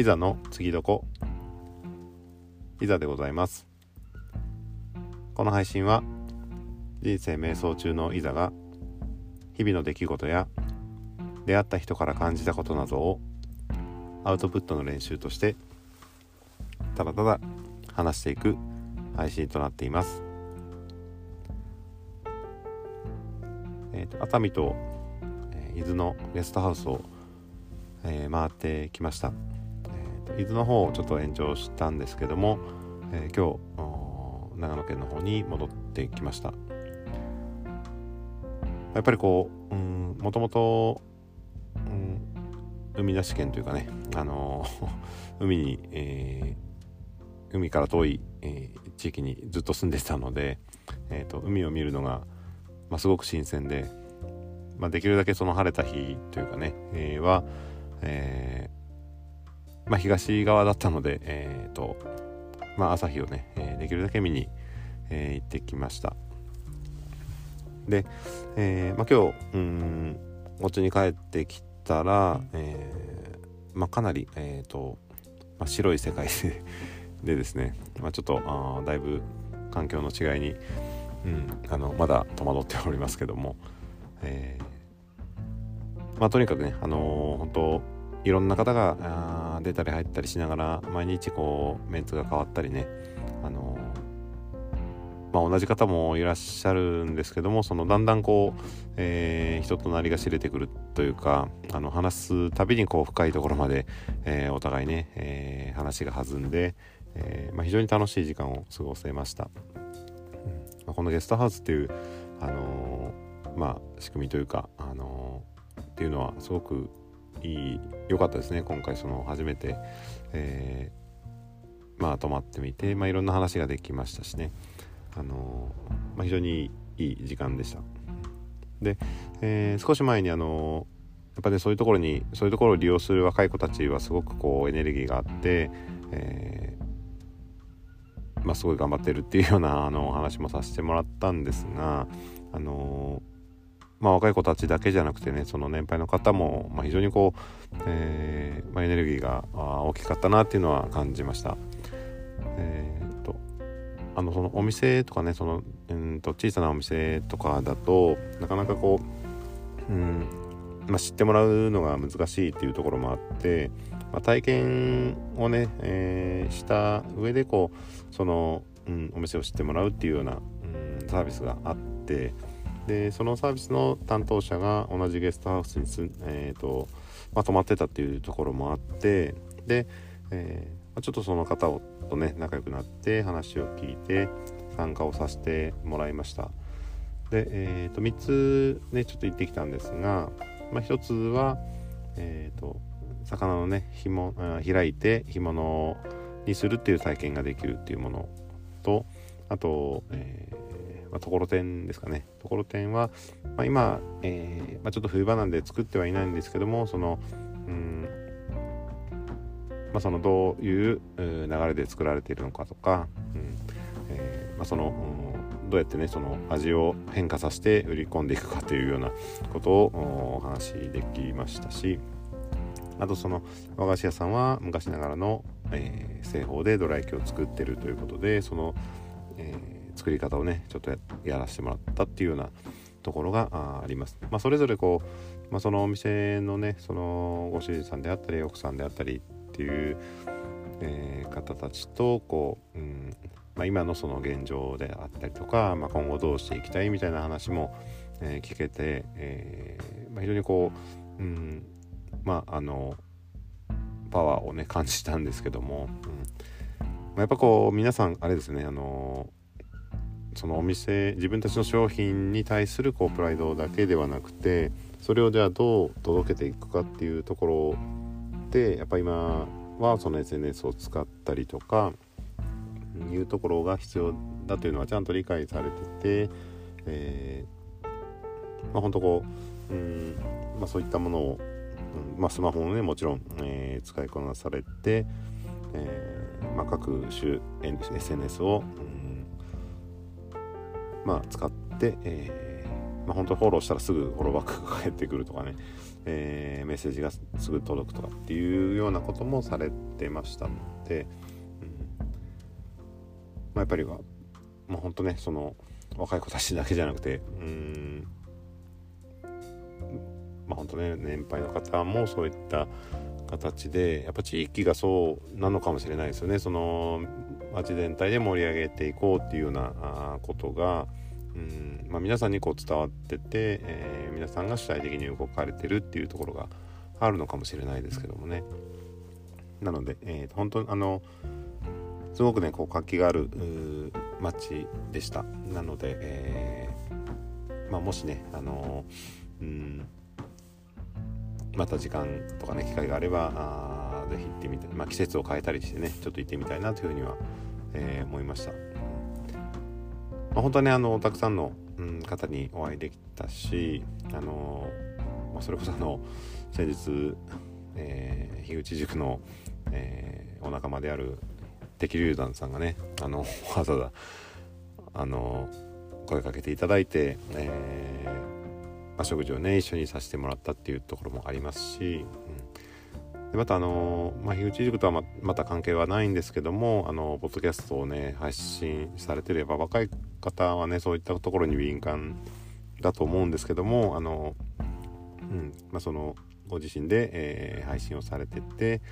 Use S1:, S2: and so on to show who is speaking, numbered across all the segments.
S1: いざの次どこ？いざでございます。この配信は人生瞑想中のいざが日々の出来事や出会った人から感じたことなどをアウトプットの練習としてただただ話していく配信となっています。えーと、熱海と、えー、伊豆のゲストハウスを、えー、回ってきました、伊豆の方をちょっと延長したんですけども、えー、今日長野県の方に戻ってきました。やっぱりこうもともと、海なし県というかねあの 海に、えー、海から遠い、えー、地域にずっと住んでたので、えーと海を見るのがまあ、すごく新鮮で、まあ、できるだけその晴れた日というかね、え、は、え、まあ、東側だったので、えーとまあ、朝日をね、えできるだけ見に、え行ってきました。で、えまあ、今日うんお家に帰ってきたら、えまあ、かなり、えーとまあ、白い世界で でですね、まあ、ちょっとあだいぶ環境の違いにうん、あのまだ戸惑っておりますけども、えー、まあ、とにかくね、あのー、本当いろんな方が出たり入ったりしながら毎日こうメンツが変わったりね、あの、まあ、同じ方もいらっしゃるんですけどもそのだんだんこう、えー、人となりが知れてくるというかあの話すたびにこう深いところまで、えー、お互いね、えー、話が弾んで、えまあ、非常に楽しい時間を過ごせました。まあ、このゲストハウスっていう、あの、まあ、仕組みというか、あの、っていうのはすごくいい良かったですね今回その初めて、えー、まあ泊まってみて、まあ、いろんな話ができましたしね、あのまあ、非常にいい時間でした。で、え少し前にあのやっぱねそういうところにそういうところを利用する若い子たちはすごくこうエネルギーがあって、えまあ、すごい頑張ってるっていうようなあの話もさせてもらったんですが、あのまあ、若い子たちだけじゃなくてねその年配の方も、まあ、非常にこう、えーまあ、エネルギーが大きかったなっていうのは感じました。えーと、あのそのお店とかねその、うんと小さなお店とかだとなかなかこう、うんまあ、知ってもらうのが難しいっていうところもあってまあ、体験をね、えー、した上でこうその、うん、お店を知ってもらうっていうような、うん、サービスがあってでそのサービスの担当者が同じゲストハウスにす、えーとまあ、泊まってたっていうところもあってで、えー、ちょっとその方とね仲良くなって話を聞いて参加をさせてもらいました。で、えー、と3つねちょっと行ってきたんですが、まあ、1つはえっ、ー、と魚のね紐開いて干物にするっていう体験ができるっていうものとあと、えーまあ、ところてんですかね。ところてんは、まあ、今、えーまあ、ちょっと冬場なんで作ってはいないんですけどもそのうんまあ、そのどういう流れで作られているのかとか、うんえーまあ、その、うん、どうやってねその味を変化させて売り込んでいくかというようなことをお話しできましたし、あとその和菓子屋さんは昔ながらの、えー、製法でドラ焼きを作ってるということでその、えー、作り方をねちょっとやらせてもらったっていうようなところがあります。まあ、それぞれこう、まあ、そのお店のねそのご主人さんであったり奥さんであったりっていう、えー、方たちとこう、うんまあ、今のその現状であったりとか、まあ、今後どうしていきたいみたいな話も、えー、聞けて、えーまあ、非常にこう、うん、まああのパワーをね感じたんですけども、うんま、やっぱこう皆さんあれですねあのそのお店自分たちの商品に対するこうプライドだけではなくてそれをじゃあどう届けていくかっていうところでやっぱ今はその SNS を使ったりとかいうところが必要だというのはちゃんと理解されてて、えー、まあ本当こう、うんまあ、そういったものをまあ、スマホもねもちろん、えー、使いこなされて、えーまあ、各種 SNS を、うん、まあ、使って、えーまあ、本当フォローしたらすぐフォローバックが返ってくるとかね、えー、メッセージがすぐ届くとかっていうようなこともされてましたので、うん。まあ、やっぱりは、まあ、本当ねその若い子たちだけじゃなくてうん。まあ本当ね年配の方もそういった形でやっぱ地域がそうなのかもしれないですよね。その町全体で盛り上げていこうっていうようなことが、うんまあ、皆さんにこう伝わってて、えー、皆さんが主体的に動かれてるっていうところがあるのかもしれないですけどもね。なので、えー、本当にあのすごくねこう活気がある街でした。なので、えー、まあ、もしねあのうんまた時間とかね機会があればあぜひ行ってみたい、まあ、季節を変えたりしてねちょっと行ってみたいなというふうには、えー、思いました、まあ、本当はねあのたくさんの、うん、方にお会いできたしあの、まあ、それこそあの先日、えー、樋口塾の、えー、お仲間である敵流山さんがねあのわざわざあの声かけていただいて、えーまあ、食事をね一緒にさせてもらったっていうところもありますし、うん、でまたあの、まあ、樋口塾とはままた関係はないんですけどもあのポッドキャストをね配信されてれば若い方はねそういったところに敏感だと思うんですけどもあの、うん。まあ、そのご自身で、えー、配信をされてて、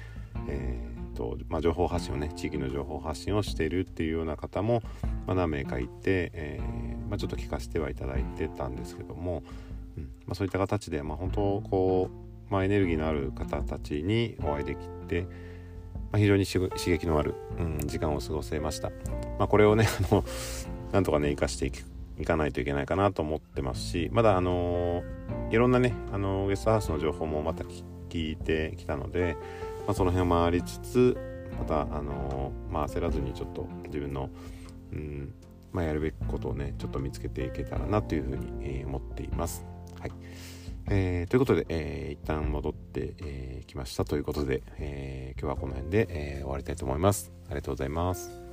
S1: えーとまあ、情報発信をね地域の情報発信をしているっていうような方も、まあ、何名かいて、えーまあ、ちょっと聞かせてはいただいてたんですけども、うんまあ、そういった形で、まあ、本当こう、まあ、エネルギーのある方たちにお会いできて、まあ、非常に刺激のある、うん、時間を過ごせました。まあ、これをね あのなんとかね生かしていいかないといけないかなと思ってますしまだあのいろんなねあのゲストハウスの情報もまた聞いてきたので、まあ、その辺を回りつつまたあのまあ焦らずにちょっと自分の、うんまあ、やるべきことをねちょっと見つけていけたらなというふうに、えー、思っています。はいえー、ということで、えー、一旦戻ってき、えー、ましたということで、え、今日はこの辺で、え、終わりたいと思います。ありがとうございます。